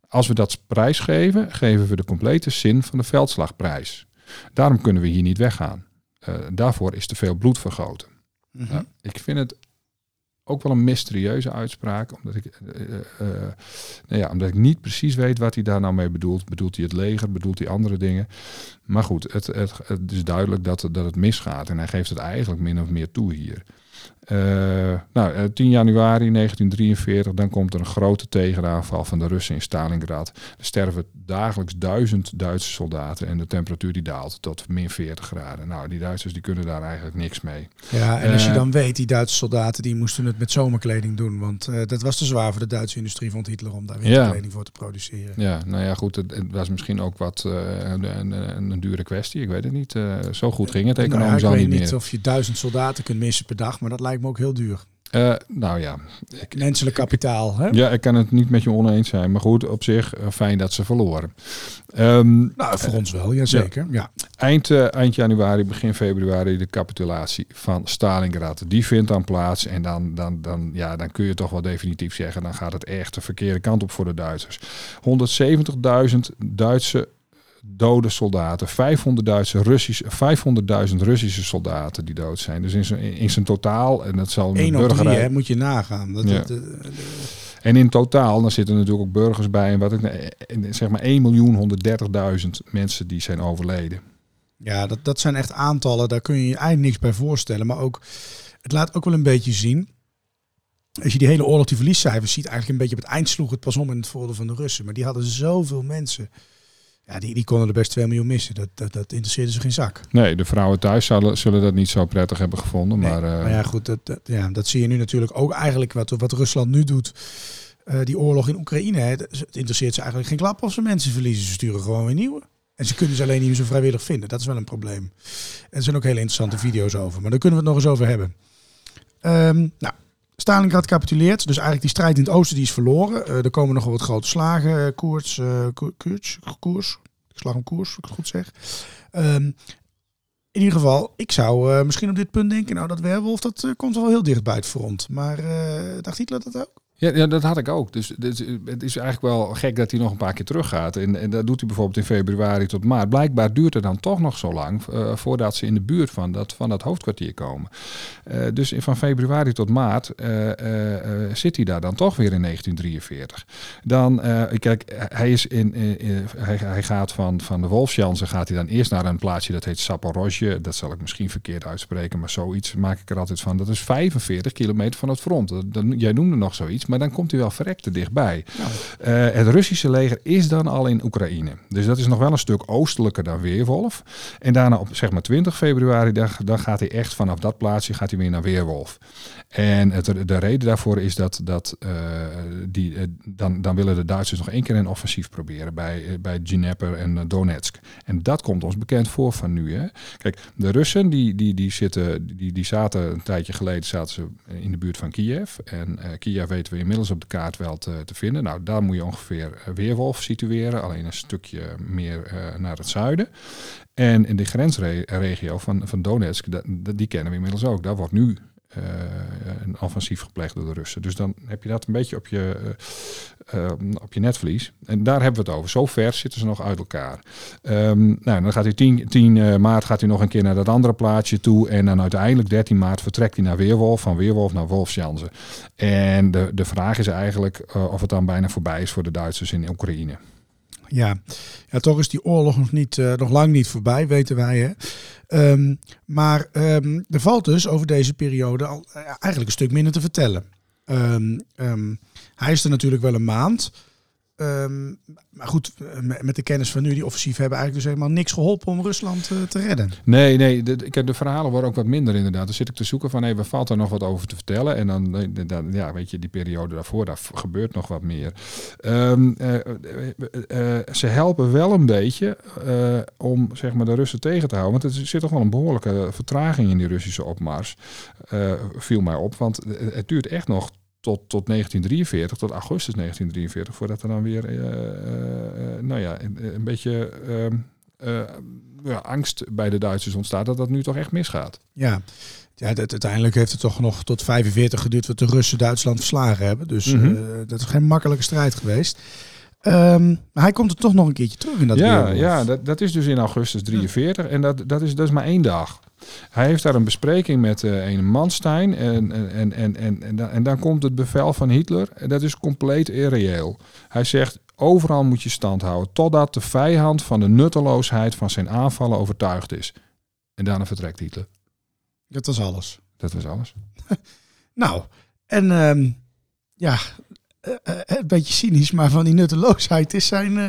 Als we dat prijsgeven, geven we de complete zin van de veldslagprijs. Daarom kunnen we hier niet weggaan. Uh, daarvoor is te veel bloed vergoten. Mm -hmm. nou, ik vind het ook wel een mysterieuze uitspraak, omdat ik, uh, uh, nou ja, omdat ik niet precies weet wat hij daar nou mee bedoelt. Bedoelt hij het leger? Bedoelt hij andere dingen? Maar goed, het, het, het is duidelijk dat, dat het misgaat en hij geeft het eigenlijk min of meer toe hier. Uh, nou, uh, 10 januari 1943, dan komt er een grote tegenaanval van de Russen in Stalingrad. Er sterven dagelijks duizend Duitse soldaten en de temperatuur die daalt tot min 40 graden. Nou, die Duitsers die kunnen daar eigenlijk niks mee. Ja, en als je dan weet, die Duitse soldaten die moesten het met zomerkleding doen. Want dat was te zwaar voor de Duitse industrie, vond Hitler, om daar winterkleding ja. voor te produceren. Ja, nou ja, goed, het, het was misschien ook wat een, een, een, dure kwestie. Ik weet het niet. zo goed ging het economisch nou, al niet meer. Ik weet niet of je duizend soldaten kunt missen per dag, maar dat lijkt me ook heel duur. Uh, nou ja. Ik, Menselijk kapitaal, hè? Ja, ik kan het niet met je oneens zijn. Maar goed, op zich uh, fijn dat ze verloren. Um, nou, voor uh, ons wel, jazeker. Ja. ja. Eind, eind januari, begin februari de capitulatie van Stalingrad. Die vindt dan plaats. En dan, dan, dan, ja, dan kun je toch wel definitief zeggen... dan gaat het echt de verkeerde kant op voor de Duitsers. 170.000 Duitse dode soldaten, 500 Duitse Russische, 500.000 Russische soldaten die dood zijn. Dus in zijn, in zijn totaal, en dat zal een burger drie, hè, moet je nagaan. Dat, ja. dat, dat, en in totaal, dan zitten natuurlijk ook burgers bij. En wat ik zeg maar 1.130.000 mensen die zijn overleden. Ja, dat, dat zijn echt aantallen, daar kun je je eigenlijk niks bij voorstellen. Maar ook, het laat ook wel een beetje zien. Als je die hele oorlog, die verliescijfers ziet, eigenlijk een beetje op het eind sloeg het pas om in het voordeel van de Russen. Maar die hadden zoveel mensen. Ja, die, die konden er best 2 miljoen missen. Dat, dat, dat interesseerde ze geen zak. Nee, de vrouwen thuis zullen, zullen dat niet zo prettig hebben gevonden. Nee, maar, uh... maar ja, goed, dat, dat, ja, dat zie je nu natuurlijk ook eigenlijk wat, wat Rusland nu doet. Uh, die oorlog in Oekraïne, hè, het interesseert ze eigenlijk geen klap of ze mensen verliezen. Ze sturen gewoon weer nieuwe. En ze kunnen ze alleen niet meer zo vrijwillig vinden. Dat is wel een probleem. En er zijn ook hele interessante video's over. Maar daar kunnen we het nog eens over hebben. Um, nou, Stalingrad capituleert. Dus eigenlijk die strijd in het oosten die is verloren. Uh, er komen nogal wat grote slagen. Koers, uh, koers, koers. Slag om koers, als ik het goed zeg. Um, in ieder geval, ik zou misschien op dit punt denken... nou, dat werwolf, dat komt wel heel dicht bij het front. Maar dacht Hitler dat ook? Ja, ja, dat had ik ook. Dus, dus het is eigenlijk wel gek dat hij nog een paar keer teruggaat. En, en dat doet hij bijvoorbeeld in februari tot maart. Blijkbaar duurt het dan toch nog zo lang uh, voordat ze in de buurt van dat, van dat hoofdkwartier komen. Uh, dus van februari tot maart zit hij daar dan toch weer in 1943. Dan, kijk, hij, is in, hij, hij gaat van, van de Wolfsjansen gaat hij dan eerst naar een plaatsje dat heet Saporosje. Dat zal ik misschien verkeerd uitspreken, maar zoiets maak ik er altijd van. Dat is 45 kilometer van het front. Jij noemde nog zoiets maar dan komt hij wel verrekte dichtbij. Uh, het Russische leger is dan al in Oekraïne. Dus dat is nog wel een stuk oostelijker dan Weerwolf. En daarna op zeg maar 20 februari, dan, dan gaat hij echt vanaf dat plaatsje gaat hij weer naar Weerwolf. En het, de reden daarvoor is dat, dat uh, die, uh, dan, dan willen de Duitsers nog één keer een offensief proberen bij, bij Dnieper en Donetsk. En dat komt ons bekend voor van nu. Hè. Kijk, de Russen die, die, die, zitten, die, die zaten een tijdje geleden zaten ze in de buurt van Kiev. En Kiev weten we inmiddels op de kaart wel te, te vinden. Nou, daar moet je ongeveer Weerwolf situeren, alleen een stukje meer naar het zuiden. En in de grensregio van, van Donetsk, die kennen we inmiddels ook. Daar wordt nu uh, een offensief gepleegd door de Russen. Dus dan heb je dat een beetje op je, uh, op je netvlies. En daar hebben we het over. Zo ver zitten ze nog uit elkaar. Um, nou, dan gaat hij 10, 10 maart gaat hij nog een keer naar dat andere plaatsje toe. En dan uiteindelijk 13 maart vertrekt hij naar Weerwolf. Van Weerwolf naar Wolfsjansen. En de, de vraag is eigenlijk of het dan bijna voorbij is voor de Duitsers in Oekraïne. Ja. ja, toch is die oorlog nog, niet, nog lang niet voorbij, weten wij. Hè? Um, maar um, er valt dus over deze periode al uh, eigenlijk een stuk minder te vertellen. Um, hij is er natuurlijk wel een maand. Maar goed, met de kennis van nu, die offensief hebben eigenlijk dus helemaal niks geholpen om Rusland uh, te redden. Nee, nee, de, de, de verhalen worden ook wat minder inderdaad. Dan zit ik te zoeken van, hé, hey, valt er nog wat over te vertellen? En dan, ja, weet je, die periode daarvoor, daar gebeurt nog wat meer. Uh, uh, ze helpen wel een beetje om, zeg maar, de Russen tegen te houden. Want er zit toch wel een behoorlijke vertraging in die Russische opmars. viel mij op, want het duurt echt nog tot, tot 1943, tot augustus 1943, voordat er dan weer, uh, uh, nou ja, een, een beetje uh, ja, angst bij de Duitsers ontstaat dat dat nu toch echt misgaat. Ja, ja dat, uiteindelijk heeft het toch nog tot 45 geduurd wat de Russen Duitsland verslagen hebben. Dus mm -hmm. dat is geen makkelijke strijd geweest. Um, maar hij komt er toch nog een keertje terug in dat Ja, ja dat, dat is dus in augustus 43 ja. en dat, dat, is, dat is maar één dag. Hij heeft daar een bespreking met uh, een Manstein en, en, en, en, en, en, dan, en dan komt het bevel van Hitler en dat is compleet irreëel. Hij zegt overal moet je stand houden totdat de vijand van de nutteloosheid van zijn aanvallen overtuigd is. En daarna vertrekt Hitler. Dat was alles. Dat was alles. nou, en ehm, ja, eh, eh, een beetje cynisch, maar van die nutteloosheid is zijn eh,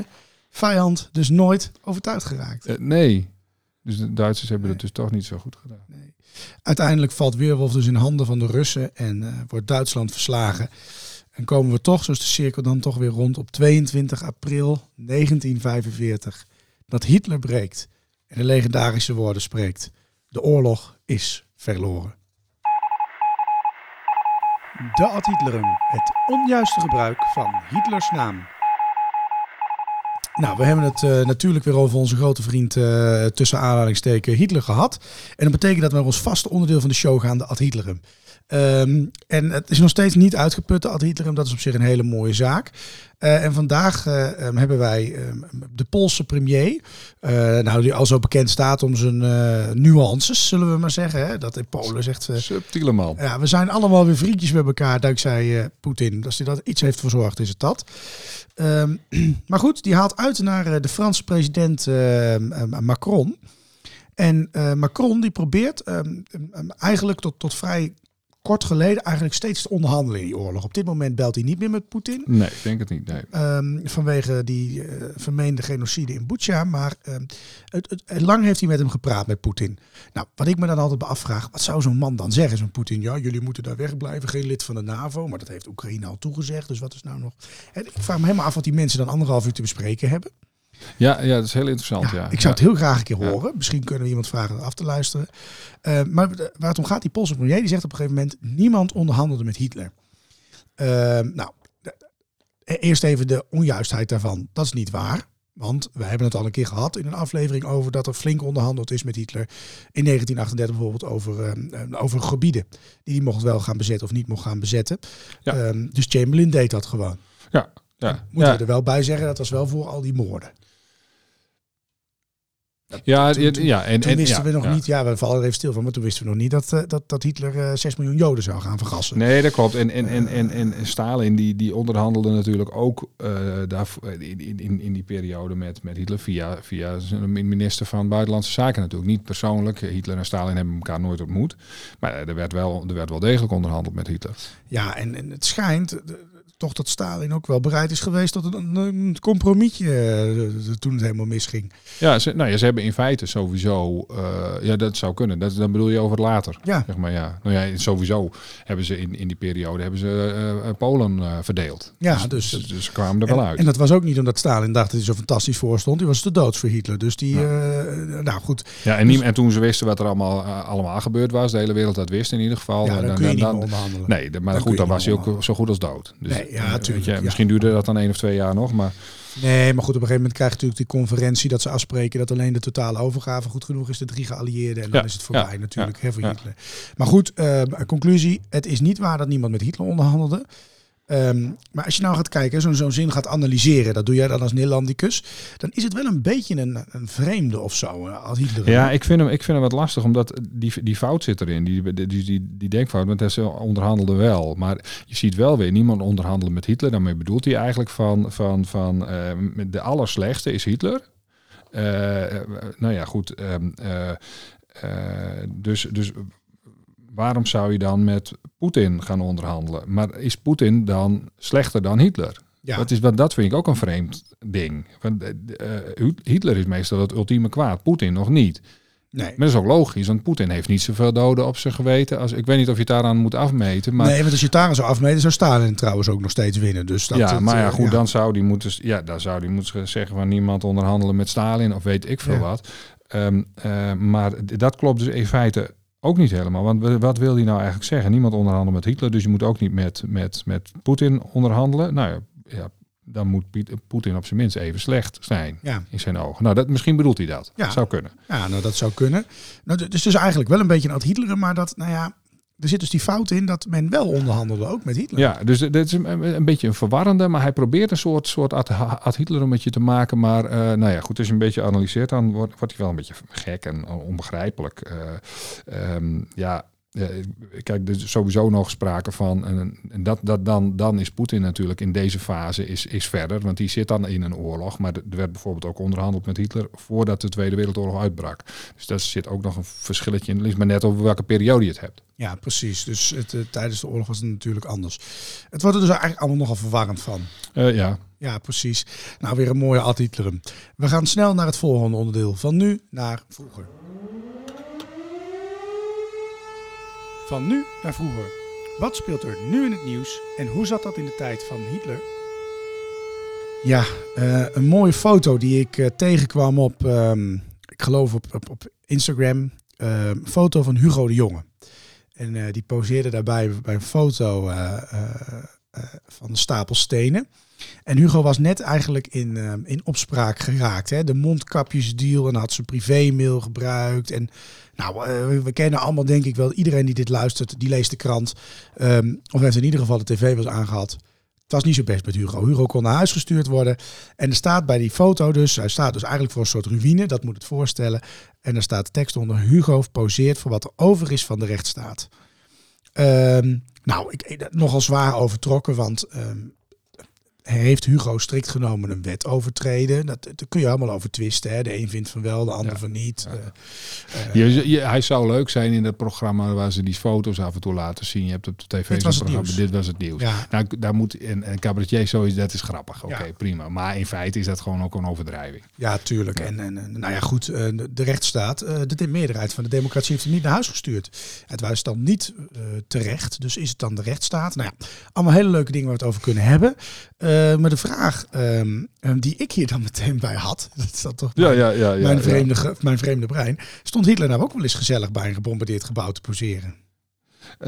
vijand dus nooit overtuigd geraakt. Eh, nee. Dus de Duitsers hebben het dus toch niet zo goed gedaan. Uiteindelijk valt Weerwolf dus in handen van de Russen en eh, wordt Duitsland verslagen. En komen we toch, zoals de cirkel dan toch weer rond, op 22 april 1945. Dat Hitler breekt en de legendarische woorden spreekt. De oorlog is verloren. De ad Hitlerum, het onjuiste gebruik van Hitlers naam. Nou, we hebben het eh, natuurlijk weer over onze grote vriend eh, tussen aanhalingsteken Hitler gehad. En dat betekent dat we naar ons vaste onderdeel van de show gaan, de ad Hitlerum. Ehm, en het is nog steeds niet uitgeput, de ad Hitlerum. Dat is op zich een hele mooie zaak. Eh, en vandaag eh, ehm, hebben wij ehm, de Poolse premier. eh, nou, die al zo bekend staat om zijn nuances, zullen we maar zeggen. Hè? Dat in Polen zegt... Subtiele man. ja, we zijn allemaal weer vriendjes met elkaar dankzij Poetin. Als hij dat iets heeft verzorgd, is het dat. Ehm, maar goed, die haalt uit naar de Franse president Macron. En Macron die probeert eigenlijk tot, tot vrij kort geleden eigenlijk steeds te onderhandelen in die oorlog. Op dit moment belt hij niet meer met Poetin. Nee, ik denk het niet. Nee. Ehm, vanwege die eh, vermeende genocide in Butsja. Maar ehm, het, het, het- lang heeft hij met hem gepraat, met Poetin. Nou, wat ik me dan altijd afvraag, wat zou zo'n man dan zeggen? Zo'n Poetin, ja, jullie moeten daar wegblijven, geen lid van de NAVO. Maar dat heeft Oekraïne al toegezegd, dus wat is nou nog... En ik vraag me helemaal af wat die mensen dan anderhalf uur te bespreken hebben. Ja, ja, dat is heel interessant. Ja, Ja, ik zou het heel graag een keer horen. Misschien kunnen we iemand vragen af te luisteren. Eh, maar de- waar het om gaat, die Poolse premier, die zegt op een gegeven moment... niemand onderhandelde met Hitler. Eh, nou, de- eerst even de onjuistheid daarvan. Dat is niet waar. Want we hebben het al een keer gehad in een aflevering over dat er flink onderhandeld is met Hitler. In 1938 bijvoorbeeld over, eh, eh, over gebieden die hij mocht wel gaan bezetten of niet mocht gaan bezetten. Ja. Ehm, dus Chamberlain deed dat gewoon. ja, ja. Moeten ja. we er wel bij zeggen, dat was wel voor al die moorden. Ja, Toen- ja, toen- ja, en, Toen en- wisten ja, we nog ja. niet, ja, we vallen er even stil van, maar toen wisten we nog niet dat, eh, dat, dat Hitler eh 6 miljoen Joden zou gaan vergassen. Nee, dat klopt. En, en, en, en, en Stalin die, die onderhandelde natuurlijk ook eh, daar, in, in, in- die periode met, met Hitler via, via zijn minister van Buitenlandse Zaken natuurlijk. Niet persoonlijk. Hitler en Stalin hebben elkaar nooit ontmoet. Maar er werd wel, er werd wel degelijk onderhandeld met Hitler. Ja, en, en het schijnt eh, toch dat Stalin ook wel bereid is geweest tot een, een compromisje eh, toen het helemaal misging. Ja, ze, nou ja, ze hebben in feite sowieso... eh, ja, dat zou kunnen. Dat, dan bedoel je over later. Ja. Zeg maar, ja. Nou ja, sowieso hebben ze in, in die periode hebben ze eh, Polen verdeeld. Ja, dus, dus- dus, ze kwamen er wel uit. en dat was ook niet omdat Stalin dacht dat hij zo fantastisch voor stond. Die was te doods voor Hitler. Dus die, nou goed, Ja, en, niet, en toen ze wisten wat er allemaal, allemaal gebeurd was, de hele wereld dat wist in ieder geval. ja, eh, dan kun je niet onderhandelen. Nee, de- maar Dan goed, dan was hij ook zo goed als dood. Dus, Nee, ja, weet tuurlijk, je, ja. Misschien duurde dat dan één of twee jaar nog, maar Nee, maar goed, op een gegeven moment krijg je natuurlijk die conferentie dat ze afspreken dat alleen de totale overgave goed genoeg is, de drie geallieerden. En dan is het voorbij ja, natuurlijk, hè, voor. Hitler. Maar goed, eh, conclusie, het is niet waar dat niemand met Hitler onderhandelde. Ehm, maar als je nou gaat kijken, zo'n zo'n zin gaat analyseren, dat doe jij dan als Nederlandicus, dan is het wel een beetje een, een vreemde of zo, eh, als Hitler. Ja, ik vind hem, ik vind hem wat lastig, omdat die, die fout zit erin. Die, die, die, denkfout, want hij onderhandelde wel. Maar je ziet wel weer niemand onderhandelen met Hitler. Daarmee bedoelt hij eigenlijk van, van, van eh, de allerslechtste is Hitler. Eh, nou ja, goed. ehm, eh, eh, dus, dus waarom zou je dan met Poetin gaan onderhandelen? Maar is Poetin dan slechter dan Hitler? Ja. Dat, is, wat- dat vind ik ook een vreemd ding. Want, eh, eh, Hitler is meestal het ultieme kwaad, Poetin nog niet. Nee. Maar dat is ook logisch, want Poetin heeft niet zoveel doden op zijn geweten. Als, ik weet niet of je het daaraan moet afmeten. Maar, nee, want als je het daar zou afmeten, zou Stalin trouwens ook nog steeds winnen. Dus dat, ja, maar ja, eh, goed, dan zou die moeten, ja, dan zou die moeten zeggen van niemand onderhandelen met Stalin of weet ik veel Ja. wat. Ehm, eh, maar dat klopt dus in feite ook niet helemaal. Want wat wil hij nou eigenlijk zeggen? Niemand onderhandelen met Hitler, dus je moet ook niet met, met, met Poetin onderhandelen. Nou ja, ja, dan moet Poetin op zijn minst even slecht zijn Ja. in zijn ogen. Nou, dat, misschien bedoelt hij dat. Ja. Zou kunnen. Ja, nou dat zou kunnen. Nou, dus dus eigenlijk wel een beetje een ad Hitler, maar dat, nou ja, er zit dus die fout in dat men wel onderhandelde ook met Hitler. Ja, dus dit is een, beetje een verwarrende, maar hij probeert een soort, soort ad, Hitler met je te maken. Maar eh, nou ja, goed, als je een beetje analyseert, dan wordt, wordt hij wel een beetje gek en onbegrijpelijk. Eh, ehm, Ja, kijk, er is sowieso nog sprake van. En, dat, dat, dan, dan is Poetin natuurlijk in deze fase is, is verder. Want die zit dan in een oorlog. Maar er werd bijvoorbeeld ook onderhandeld met Hitler voordat de Tweede Wereldoorlog uitbrak. Dus daar zit ook nog een verschilletje in. Het ligt maar net over welke periode je het hebt. Ja, precies. Dus het, eh, tijdens de oorlog was het natuurlijk anders. Het wordt er dus eigenlijk allemaal nogal verwarrend van. Eh, ja. Ja, precies. Nou, weer een mooie ad Hitlerum. We gaan snel naar het volgende onderdeel. Van nu naar vroeger. Van nu naar vroeger. Wat speelt er nu in het nieuws en hoe zat dat in de tijd van Hitler? Ja, eh, een mooie foto die ik eh, tegenkwam op, ehm, ik geloof op, op, Instagram. Ehm, een foto van Hugo de Jonge. En eh, die poseerde daarbij bij een foto van de stapel stenen. En Hugo was net eigenlijk in, ehm, in opspraak geraakt. Hè? De mondkapjesdeal en had zijn privémail gebruikt. En nou, eh, we kennen allemaal denk ik wel, iedereen die dit luistert, die leest de krant. Um, of heeft in ieder geval de tv was aangehad. Het was niet zo best met Hugo. Hugo kon naar huis gestuurd worden. En er staat bij die foto dus, hij staat dus eigenlijk voor een soort ruïne, dat moet het voorstellen. En er staat tekst onder, Hugo poseert voor wat er over is van de rechtsstaat. Um, nou, ik, nogal zwaar overtrokken, want heeft Hugo strikt genomen een wet overtreden. Dat, daar kun je allemaal over twisten. Hè. De een vindt van wel, de ander van niet. Ja. Uh, je, hij zou leuk zijn in dat programma waar ze die foto's af en toe laten zien. Je hebt op de tv dit was programma. nieuws. Dit was het nieuws. Ja. Nou, daar moet en, en cabaretier zoiets, dat is grappig. Oké, okay, prima. Maar in feite is dat gewoon ook een overdrijving. Ja, tuurlijk. En, en nou ja, goed. De rechtsstaat, de meerderheid van de democratie heeft hem niet naar huis gestuurd. Het was dan niet uh, terecht. Dus is het dan de rechtsstaat? Nou ja, allemaal hele leuke dingen waar we het over kunnen hebben. Uh, maar de vraag um, die ik hier dan meteen bij had, dat is dat toch ja, mijn, ja, ja, ja, mijn, vreemde, ja. mijn vreemde brein, stond Hitler nou ook wel eens gezellig bij een gebombardeerd gebouw te poseren? Uh,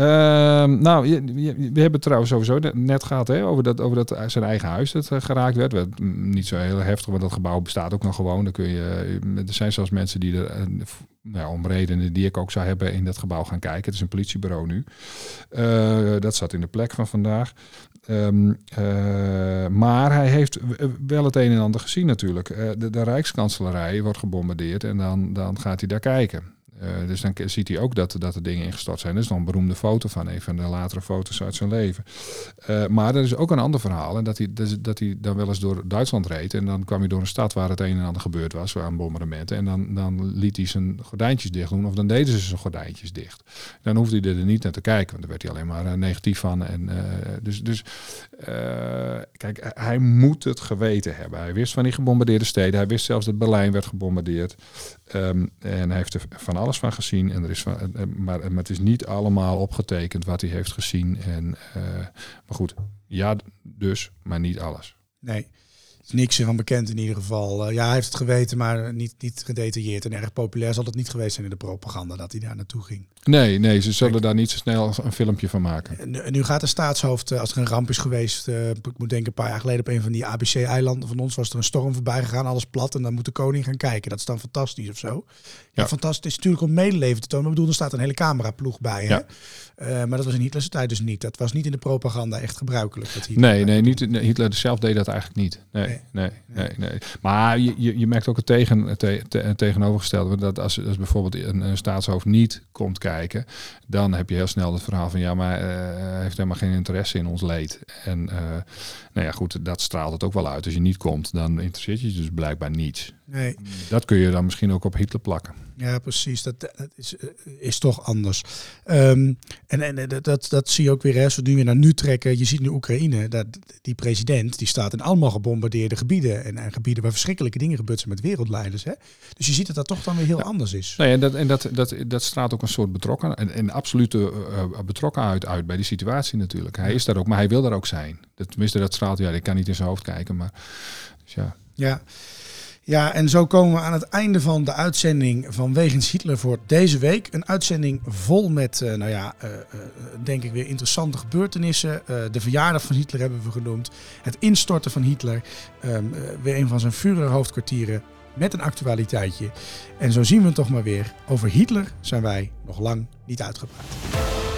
nou, je, je, we hebben trouwens sowieso net gehad hè, over, dat, over dat zijn eigen huis dat uh, geraakt werd. werd. Niet zo heel heftig, want dat gebouw bestaat ook nog gewoon. Dan kun je, er zijn zelfs mensen die er, uh, nou, om redenen die ik ook zou hebben, in dat gebouw gaan kijken. Het is een politiebureau nu. Uh, dat zat in de plek van vandaag. Um, maar hij heeft wel het een en ander gezien natuurlijk. de, de Rijkskanselarij wordt gebombardeerd en dan, dan gaat hij daar kijken. Uh, dus dan ziet hij ook dat, dat er dingen ingestort zijn. Dat is nog een beroemde foto van een van de latere foto's uit zijn leven. Uh, maar er is ook een ander verhaal. En dat hij, dat hij dan wel eens door Duitsland reed. En dan kwam hij door een stad waar het een en ander gebeurd was aan bombardementen. En dan, dan liet hij zijn gordijntjes dicht doen. Of dan deden ze zijn gordijntjes dicht. Dan hoefde hij er niet naar te kijken. Want daar werd hij alleen maar uh, negatief van. En, dus dus kijk, hij moet het geweten hebben. Hij wist van die gebombardeerde steden. Hij wist zelfs dat Berlijn werd gebombardeerd. Um, en hij heeft er van alles van gezien. En er is van, maar, maar het is niet allemaal opgetekend wat hij heeft gezien. En, uh, maar goed, ja, dus, maar niet alles. Nee, niks van bekend in ieder geval. Uh, ja, hij heeft het geweten, maar niet, niet gedetailleerd. En erg populair zal het niet geweest zijn in de propaganda dat hij daar naartoe ging. Nee, nee, ze zullen Kijk, daar niet zo snel een filmpje van maken. En nu gaat de staatshoofd, als er een ramp is geweest, uh, ik moet denken een paar jaar geleden op een van die ABC-eilanden van ons was er een storm voorbij gegaan, alles plat en dan moet de koning gaan kijken. Dat is dan fantastisch of zo. Ja, ja. fantastisch natuurlijk om medeleven te tonen. Maar bedoel, er staat een hele cameraploeg bij. Hè? Ja. Uh, maar dat was in Hitlers tijd dus niet. Dat was niet in de propaganda echt gebruikelijk. Dat Hitler nee, nee, niet, Hitler zelf deed dat eigenlijk niet. Nee, nee, nee. nee, nee. Maar je, je, je merkt ook het, tegen, het, te, het tegenovergestelde. Dat als, als bijvoorbeeld een, een staatshoofd niet komt kijken, dan heb je heel snel het verhaal van ja, maar uh, hij heeft helemaal geen interesse in ons leed. En uh, nou ja, goed, dat straalt het ook wel uit. Als je niet komt, dan interesseert je dus blijkbaar niets. Nee. Dat kun je dan misschien ook op Hitler plakken. Ja, precies. Dat, dat is, is toch anders. Um, en en dat, dat, zie je ook weer, hè, als we nu weer naar nu trekken. Je ziet nu Oekraïne, dat, die president, die staat in allemaal gebombardeerde gebieden. En, en gebieden waar verschrikkelijke dingen gebeurd zijn met wereldleiders. Hè. Dus je ziet dat dat toch dan weer heel ja. anders is. Nee, en dat, en dat, dat, dat straalt ook een soort betrokken en, en absolute uh, betrokkenheid uit bij die situatie natuurlijk. Hij is daar ook, maar hij wil daar ook zijn. Dat, tenminste, dat straalt, ja, ik kan niet in zijn hoofd kijken, maar dus ja. Ja. Ja, en zo komen we aan het einde van de uitzending van Wegens Hitler voor deze week. Een uitzending vol met, uh, nou ja, uh, uh, denk ik weer interessante gebeurtenissen. de verjaardag van Hitler hebben we genoemd. Het instorten van Hitler. Um, weer een van zijn Führer-hoofdkwartieren met een actualiteitje. En zo zien we het toch maar weer. Over Hitler zijn wij nog lang niet uitgepraat.